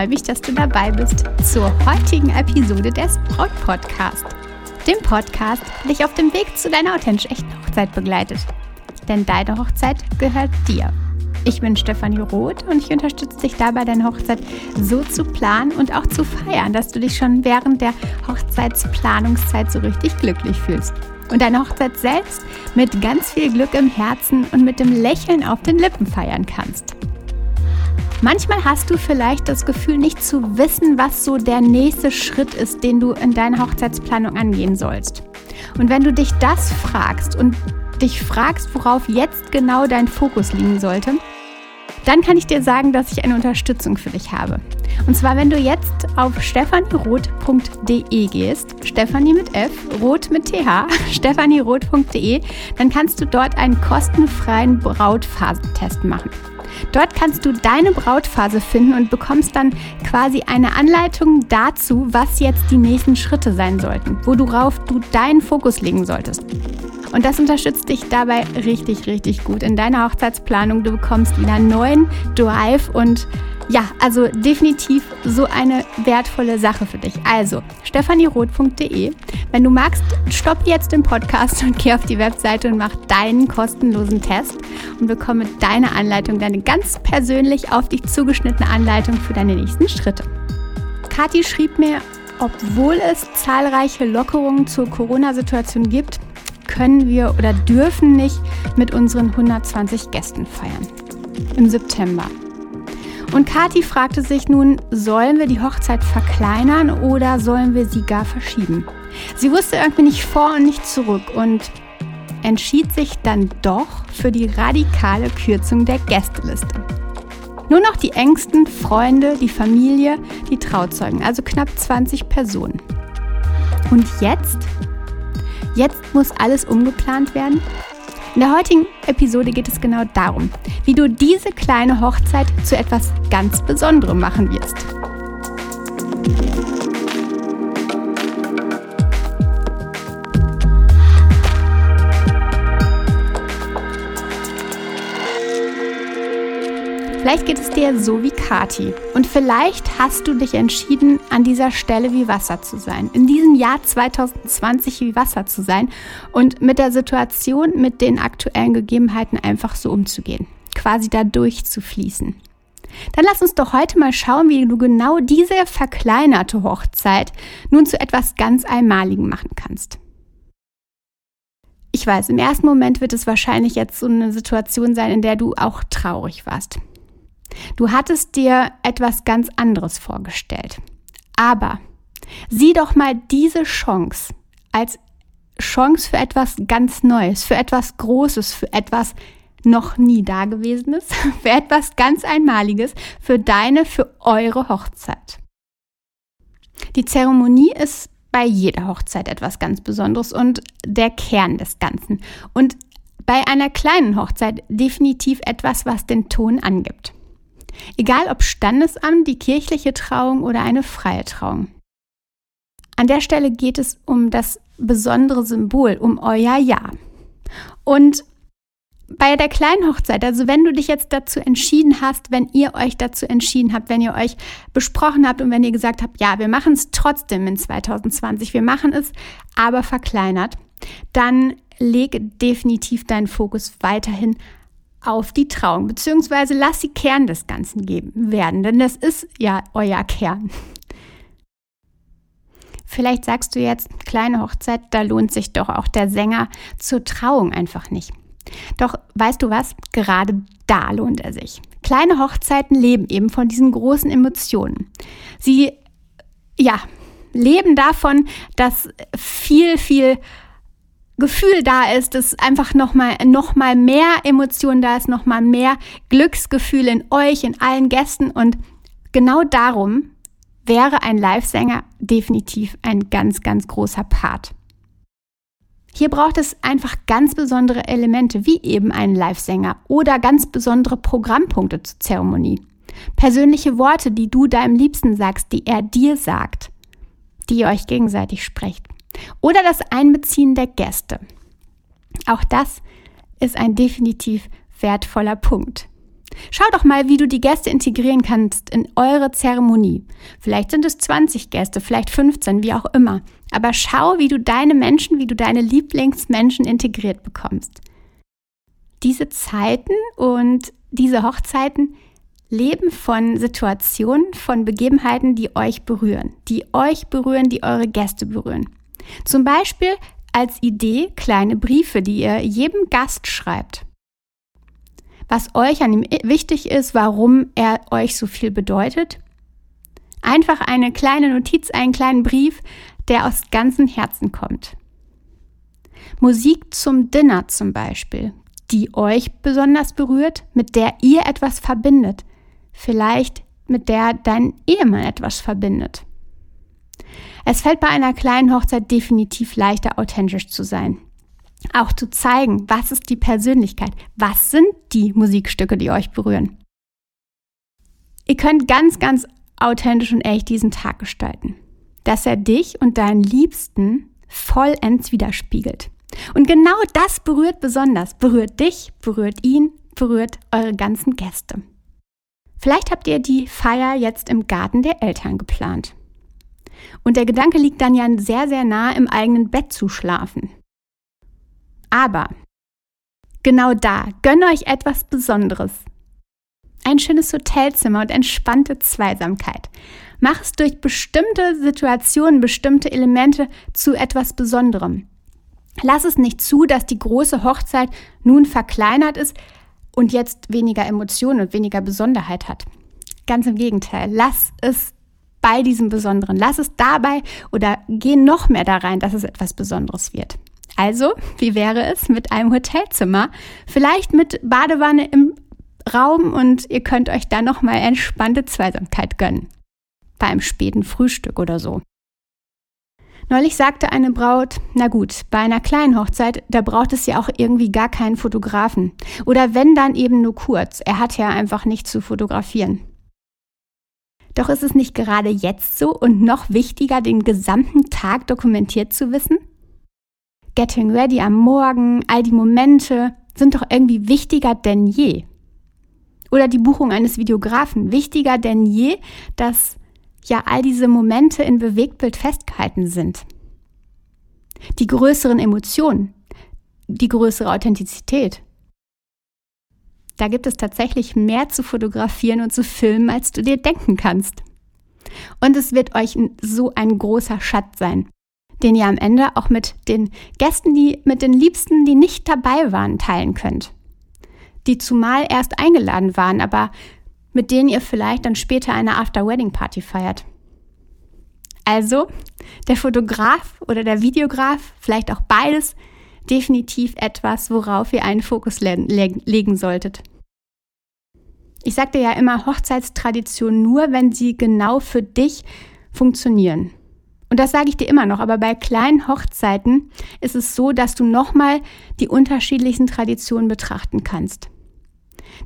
freue mich, dass du dabei bist zur heutigen Episode des Braut Podcast. Dem Podcast, der dich auf dem Weg zu deiner authentisch echten Hochzeit begleitet. Denn deine Hochzeit gehört dir. Ich bin Stefanie Roth und ich unterstütze dich dabei, deine Hochzeit so zu planen und auch zu feiern, dass du dich schon während der Hochzeitsplanungszeit so richtig glücklich fühlst. Und deine Hochzeit selbst mit ganz viel Glück im Herzen und mit dem Lächeln auf den Lippen feiern kannst. Manchmal hast du vielleicht das Gefühl, nicht zu wissen, was so der nächste Schritt ist, den du in deiner Hochzeitsplanung angehen sollst. Und wenn du dich das fragst und dich fragst, worauf jetzt genau dein Fokus liegen sollte, dann kann ich dir sagen, dass ich eine Unterstützung für dich habe. Und zwar, wenn du jetzt auf stefanieroth.de gehst, Stefanie mit F, Roth mit TH, stefanieroth.de, dann kannst du dort einen kostenfreien Brautphasentest machen. Dort kannst du deine Brautphase finden und bekommst dann quasi eine Anleitung dazu, was jetzt die nächsten Schritte sein sollten, worauf du deinen Fokus legen solltest. Und das unterstützt dich dabei richtig, richtig gut in deiner Hochzeitsplanung. Du bekommst wieder neuen Drive und ja, also definitiv so eine wertvolle Sache für dich. Also, stefanieroth.de. Wenn du magst, stopp jetzt den Podcast und geh auf die Webseite und mach deinen kostenlosen Test und bekomme deine Anleitung, deine ganz persönlich auf dich zugeschnittene Anleitung für deine nächsten Schritte. Kathi schrieb mir, obwohl es zahlreiche Lockerungen zur Corona-Situation gibt, können wir oder dürfen nicht mit unseren 120 Gästen feiern. Im September. Und Kathi fragte sich nun, sollen wir die Hochzeit verkleinern oder sollen wir sie gar verschieben? Sie wusste irgendwie nicht vor und nicht zurück und entschied sich dann doch für die radikale Kürzung der Gästeliste. Nur noch die engsten Freunde, die Familie, die Trauzeugen, also knapp 20 Personen. Und jetzt? Jetzt muss alles umgeplant werden? In der heutigen Episode geht es genau darum, wie du diese kleine Hochzeit zu etwas ganz Besonderem machen wirst. Vielleicht geht es dir so wie Kati. Und vielleicht hast du dich entschieden, an dieser Stelle wie Wasser zu sein. In diesem Jahr 2020 wie Wasser zu sein und mit der Situation, mit den aktuellen Gegebenheiten einfach so umzugehen. Quasi da durchzufließen. Dann lass uns doch heute mal schauen, wie du genau diese verkleinerte Hochzeit nun zu etwas ganz Einmaligem machen kannst. Ich weiß, im ersten Moment wird es wahrscheinlich jetzt so eine Situation sein, in der du auch traurig warst. Du hattest dir etwas ganz anderes vorgestellt. Aber sieh doch mal diese Chance als Chance für etwas ganz Neues, für etwas Großes, für etwas noch nie Dagewesenes, für etwas ganz Einmaliges, für deine, für eure Hochzeit. Die Zeremonie ist bei jeder Hochzeit etwas ganz Besonderes und der Kern des Ganzen. Und bei einer kleinen Hochzeit definitiv etwas, was den Ton angibt. Egal ob Standesamt, die kirchliche Trauung oder eine freie Trauung. An der Stelle geht es um das besondere Symbol, um euer Ja. Und bei der kleinen Hochzeit, also wenn du dich jetzt dazu entschieden hast, wenn ihr euch dazu entschieden habt, wenn ihr euch besprochen habt und wenn ihr gesagt habt, ja, wir machen es trotzdem in 2020, wir machen es aber verkleinert, dann leg definitiv deinen Fokus weiterhin auf die Trauung, beziehungsweise lass sie Kern des Ganzen geben, werden, denn das ist ja euer Kern. Vielleicht sagst du jetzt, kleine Hochzeit, da lohnt sich doch auch der Sänger zur Trauung einfach nicht. Doch weißt du was? Gerade da lohnt er sich. Kleine Hochzeiten leben eben von diesen großen Emotionen. Sie, ja, leben davon, dass viel, viel Gefühl da ist, dass einfach nochmal noch mal mehr Emotionen da ist, nochmal mehr Glücksgefühl in euch, in allen Gästen. Und genau darum wäre ein Live-Sänger definitiv ein ganz, ganz großer Part. Hier braucht es einfach ganz besondere Elemente, wie eben einen Live-Sänger oder ganz besondere Programmpunkte zur Zeremonie. Persönliche Worte, die du deinem Liebsten sagst, die er dir sagt, die ihr euch gegenseitig sprecht. Oder das Einbeziehen der Gäste. Auch das ist ein definitiv wertvoller Punkt. Schau doch mal, wie du die Gäste integrieren kannst in eure Zeremonie. Vielleicht sind es 20 Gäste, vielleicht 15, wie auch immer. Aber schau, wie du deine Menschen, wie du deine Lieblingsmenschen integriert bekommst. Diese Zeiten und diese Hochzeiten leben von Situationen, von Begebenheiten, die euch berühren, die euch berühren, die eure Gäste berühren. Zum Beispiel als Idee kleine Briefe, die ihr jedem Gast schreibt was euch an ihm wichtig ist, warum er euch so viel bedeutet. Einfach eine kleine Notiz, einen kleinen Brief, der aus ganzem Herzen kommt. Musik zum Dinner zum Beispiel, die euch besonders berührt, mit der ihr etwas verbindet. Vielleicht mit der dein Ehemann etwas verbindet. Es fällt bei einer kleinen Hochzeit definitiv leichter, authentisch zu sein auch zu zeigen, was ist die Persönlichkeit, was sind die Musikstücke, die euch berühren. Ihr könnt ganz, ganz authentisch und echt diesen Tag gestalten, dass er dich und deinen Liebsten vollends widerspiegelt. Und genau das berührt besonders, berührt dich, berührt ihn, berührt eure ganzen Gäste. Vielleicht habt ihr die Feier jetzt im Garten der Eltern geplant. Und der Gedanke liegt dann ja sehr, sehr nah im eigenen Bett zu schlafen. Aber genau da, gönn euch etwas Besonderes. Ein schönes Hotelzimmer und entspannte Zweisamkeit. Mach es durch bestimmte Situationen, bestimmte Elemente zu etwas Besonderem. Lass es nicht zu, dass die große Hochzeit nun verkleinert ist und jetzt weniger Emotionen und weniger Besonderheit hat. Ganz im Gegenteil, lass es bei diesem Besonderen. Lass es dabei oder geh noch mehr da rein, dass es etwas Besonderes wird. Also, wie wäre es mit einem Hotelzimmer? Vielleicht mit Badewanne im Raum und ihr könnt euch dann nochmal entspannte Zweisamkeit gönnen. Bei einem späten Frühstück oder so. Neulich sagte eine Braut, na gut, bei einer kleinen Hochzeit, da braucht es ja auch irgendwie gar keinen Fotografen. Oder wenn dann eben nur kurz. Er hat ja einfach nichts zu fotografieren. Doch ist es nicht gerade jetzt so und noch wichtiger, den gesamten Tag dokumentiert zu wissen? Getting Ready am Morgen, all die Momente sind doch irgendwie wichtiger denn je. Oder die Buchung eines Videografen, wichtiger denn je, dass ja all diese Momente in Bewegtbild festgehalten sind. Die größeren Emotionen, die größere Authentizität. Da gibt es tatsächlich mehr zu fotografieren und zu filmen, als du dir denken kannst. Und es wird euch so ein großer Schatz sein den ihr am Ende auch mit den Gästen, die mit den Liebsten, die nicht dabei waren, teilen könnt. Die zumal erst eingeladen waren, aber mit denen ihr vielleicht dann später eine After-Wedding-Party feiert. Also, der Fotograf oder der Videograf, vielleicht auch beides, definitiv etwas, worauf ihr einen Fokus le le legen solltet. Ich sagte ja immer Hochzeitstradition nur, wenn sie genau für dich funktionieren. Und das sage ich dir immer noch, aber bei kleinen Hochzeiten ist es so, dass du nochmal die unterschiedlichsten Traditionen betrachten kannst.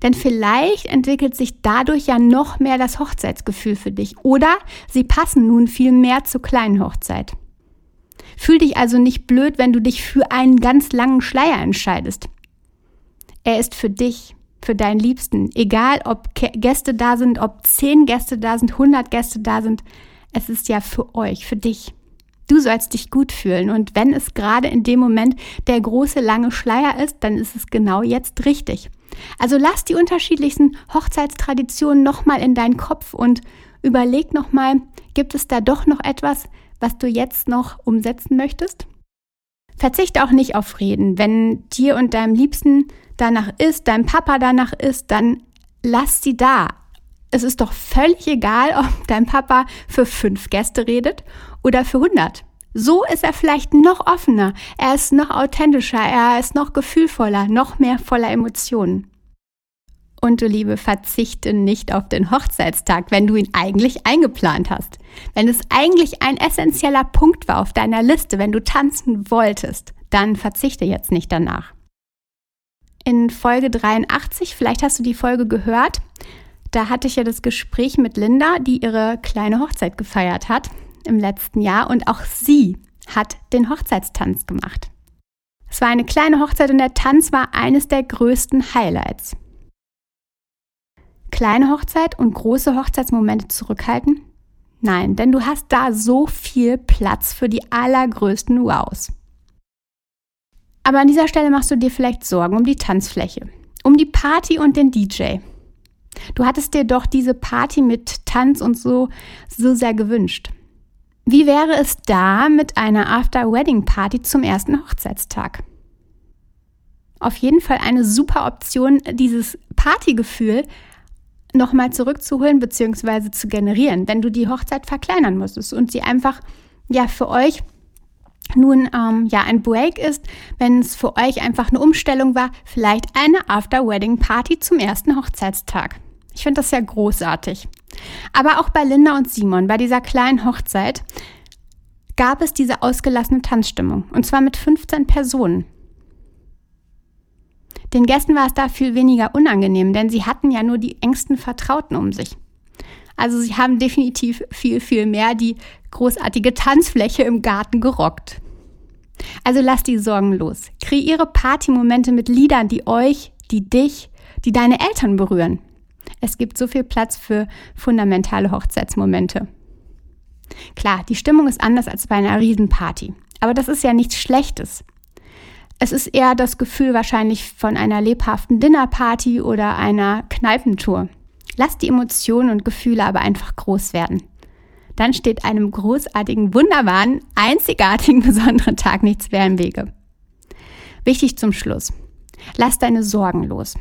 Denn vielleicht entwickelt sich dadurch ja noch mehr das Hochzeitsgefühl für dich oder sie passen nun viel mehr zur kleinen Hochzeit. Fühl dich also nicht blöd, wenn du dich für einen ganz langen Schleier entscheidest. Er ist für dich, für deinen Liebsten, egal ob Gäste da sind, ob zehn Gäste da sind, hundert Gäste da sind. Es ist ja für euch, für dich. Du sollst dich gut fühlen und wenn es gerade in dem Moment der große lange Schleier ist, dann ist es genau jetzt richtig. Also lass die unterschiedlichsten Hochzeitstraditionen nochmal in deinen Kopf und überleg nochmal, gibt es da doch noch etwas, was du jetzt noch umsetzen möchtest? Verzichte auch nicht auf Reden. Wenn dir und deinem Liebsten danach ist, deinem Papa danach ist, dann lass sie da es ist doch völlig egal, ob dein Papa für fünf Gäste redet oder für 100. So ist er vielleicht noch offener, er ist noch authentischer, er ist noch gefühlvoller, noch mehr voller Emotionen. Und du Liebe, verzichte nicht auf den Hochzeitstag, wenn du ihn eigentlich eingeplant hast. Wenn es eigentlich ein essentieller Punkt war auf deiner Liste, wenn du tanzen wolltest, dann verzichte jetzt nicht danach. In Folge 83, vielleicht hast du die Folge gehört, da hatte ich ja das Gespräch mit Linda, die ihre kleine Hochzeit gefeiert hat im letzten Jahr und auch sie hat den Hochzeitstanz gemacht. Es war eine kleine Hochzeit und der Tanz war eines der größten Highlights. kleine Hochzeit und große Hochzeitsmomente zurückhalten? Nein, denn du hast da so viel Platz für die allergrößten Wows. Aber an dieser Stelle machst du dir vielleicht Sorgen um die Tanzfläche, um die Party und den DJ. Du hattest dir doch diese Party mit Tanz und so so sehr gewünscht. Wie wäre es da mit einer After-Wedding-Party zum ersten Hochzeitstag? Auf jeden Fall eine super Option, dieses Partygefühl nochmal zurückzuholen bzw. zu generieren, wenn du die Hochzeit verkleinern musstest und sie einfach ja für euch nun ähm, ja ein Break ist, wenn es für euch einfach eine Umstellung war, vielleicht eine After-Wedding-Party zum ersten Hochzeitstag. Ich finde das sehr großartig. Aber auch bei Linda und Simon, bei dieser kleinen Hochzeit, gab es diese ausgelassene Tanzstimmung. Und zwar mit 15 Personen. Den Gästen war es da viel weniger unangenehm, denn sie hatten ja nur die engsten Vertrauten um sich. Also sie haben definitiv viel, viel mehr die großartige Tanzfläche im Garten gerockt. Also lass die Sorgen los. Kreiere Partymomente mit Liedern, die euch, die dich, die deine Eltern berühren. Es gibt so viel Platz für fundamentale Hochzeitsmomente. Klar, die Stimmung ist anders als bei einer Riesenparty. Aber das ist ja nichts Schlechtes. Es ist eher das Gefühl wahrscheinlich von einer lebhaften Dinnerparty oder einer Kneipentour. Lass die Emotionen und Gefühle aber einfach groß werden. Dann steht einem großartigen, wunderbaren, einzigartigen, besonderen Tag nichts mehr im Wege. Wichtig zum Schluss. Lass deine Sorgen los.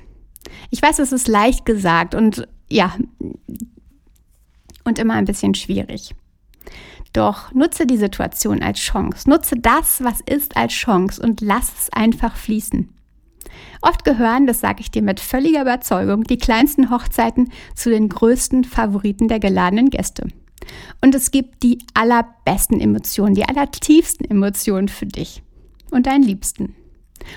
Ich weiß, es ist leicht gesagt und ja, und immer ein bisschen schwierig. Doch nutze die Situation als Chance. Nutze das, was ist, als Chance und lass es einfach fließen. Oft gehören, das sage ich dir mit völliger Überzeugung, die kleinsten Hochzeiten zu den größten Favoriten der geladenen Gäste. Und es gibt die allerbesten Emotionen, die allertiefsten Emotionen für dich und deinen Liebsten.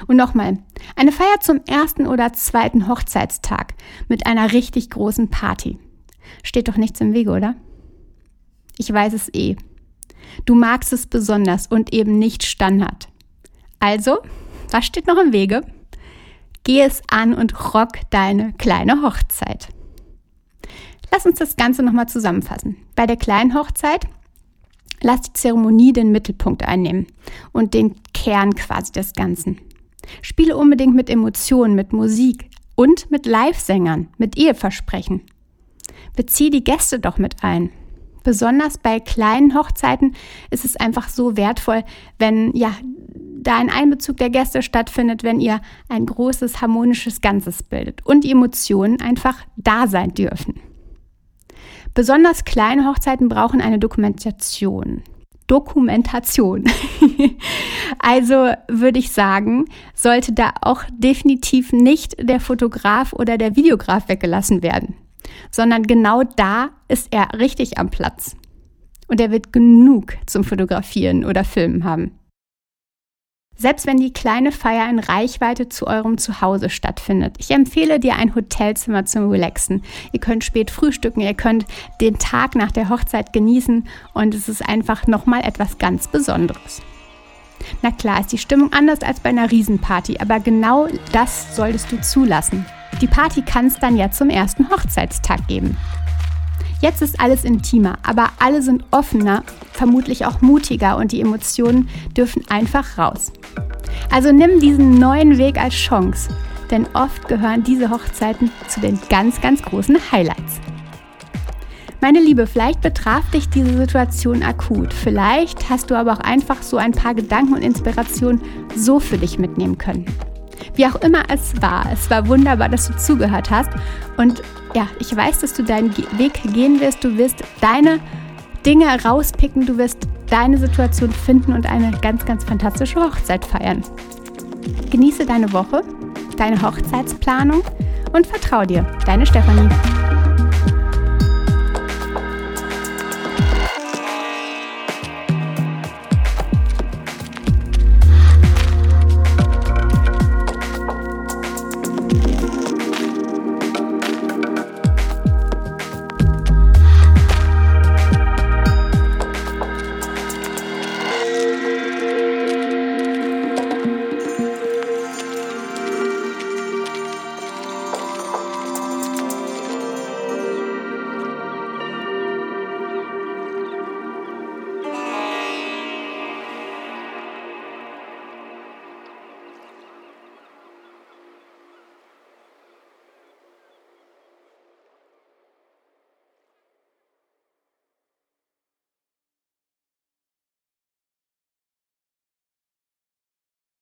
Und nochmal, eine Feier zum ersten oder zweiten Hochzeitstag mit einer richtig großen Party. Steht doch nichts im Wege, oder? Ich weiß es eh. Du magst es besonders und eben nicht Standard. Also, was steht noch im Wege? Geh es an und rock deine kleine Hochzeit. Lass uns das Ganze nochmal zusammenfassen. Bei der kleinen Hochzeit lass die Zeremonie den Mittelpunkt einnehmen und den Kern quasi des Ganzen. Spiele unbedingt mit Emotionen, mit Musik und mit Live-Sängern, mit Eheversprechen. Bezieh die Gäste doch mit ein. Besonders bei kleinen Hochzeiten ist es einfach so wertvoll, wenn ja da ein Einbezug der Gäste stattfindet, wenn ihr ein großes harmonisches Ganzes bildet und Emotionen einfach da sein dürfen. Besonders kleine Hochzeiten brauchen eine Dokumentation. Dokumentation. also würde ich sagen, sollte da auch definitiv nicht der Fotograf oder der Videograf weggelassen werden, sondern genau da ist er richtig am Platz. Und er wird genug zum Fotografieren oder Filmen haben. Selbst wenn die kleine Feier in Reichweite zu eurem Zuhause stattfindet. Ich empfehle dir ein Hotelzimmer zum Relaxen. Ihr könnt spät frühstücken, ihr könnt den Tag nach der Hochzeit genießen und es ist einfach nochmal etwas ganz Besonderes. Na klar ist die Stimmung anders als bei einer Riesenparty, aber genau das solltest du zulassen. Die Party kann es dann ja zum ersten Hochzeitstag geben. Jetzt ist alles intimer, aber alle sind offener, vermutlich auch mutiger und die Emotionen dürfen einfach raus. Also nimm diesen neuen Weg als Chance, denn oft gehören diese Hochzeiten zu den ganz, ganz großen Highlights. Meine Liebe, vielleicht betraf dich diese Situation akut. Vielleicht hast du aber auch einfach so ein paar Gedanken und Inspirationen so für dich mitnehmen können. Wie auch immer es war, es war wunderbar, dass du zugehört hast. Und ja, ich weiß, dass du deinen Weg gehen wirst. Du wirst deine Dinge rauspicken, du wirst deine Situation finden und eine ganz, ganz fantastische Hochzeit feiern. Genieße deine Woche, deine Hochzeitsplanung und vertrau dir. Deine Stefanie.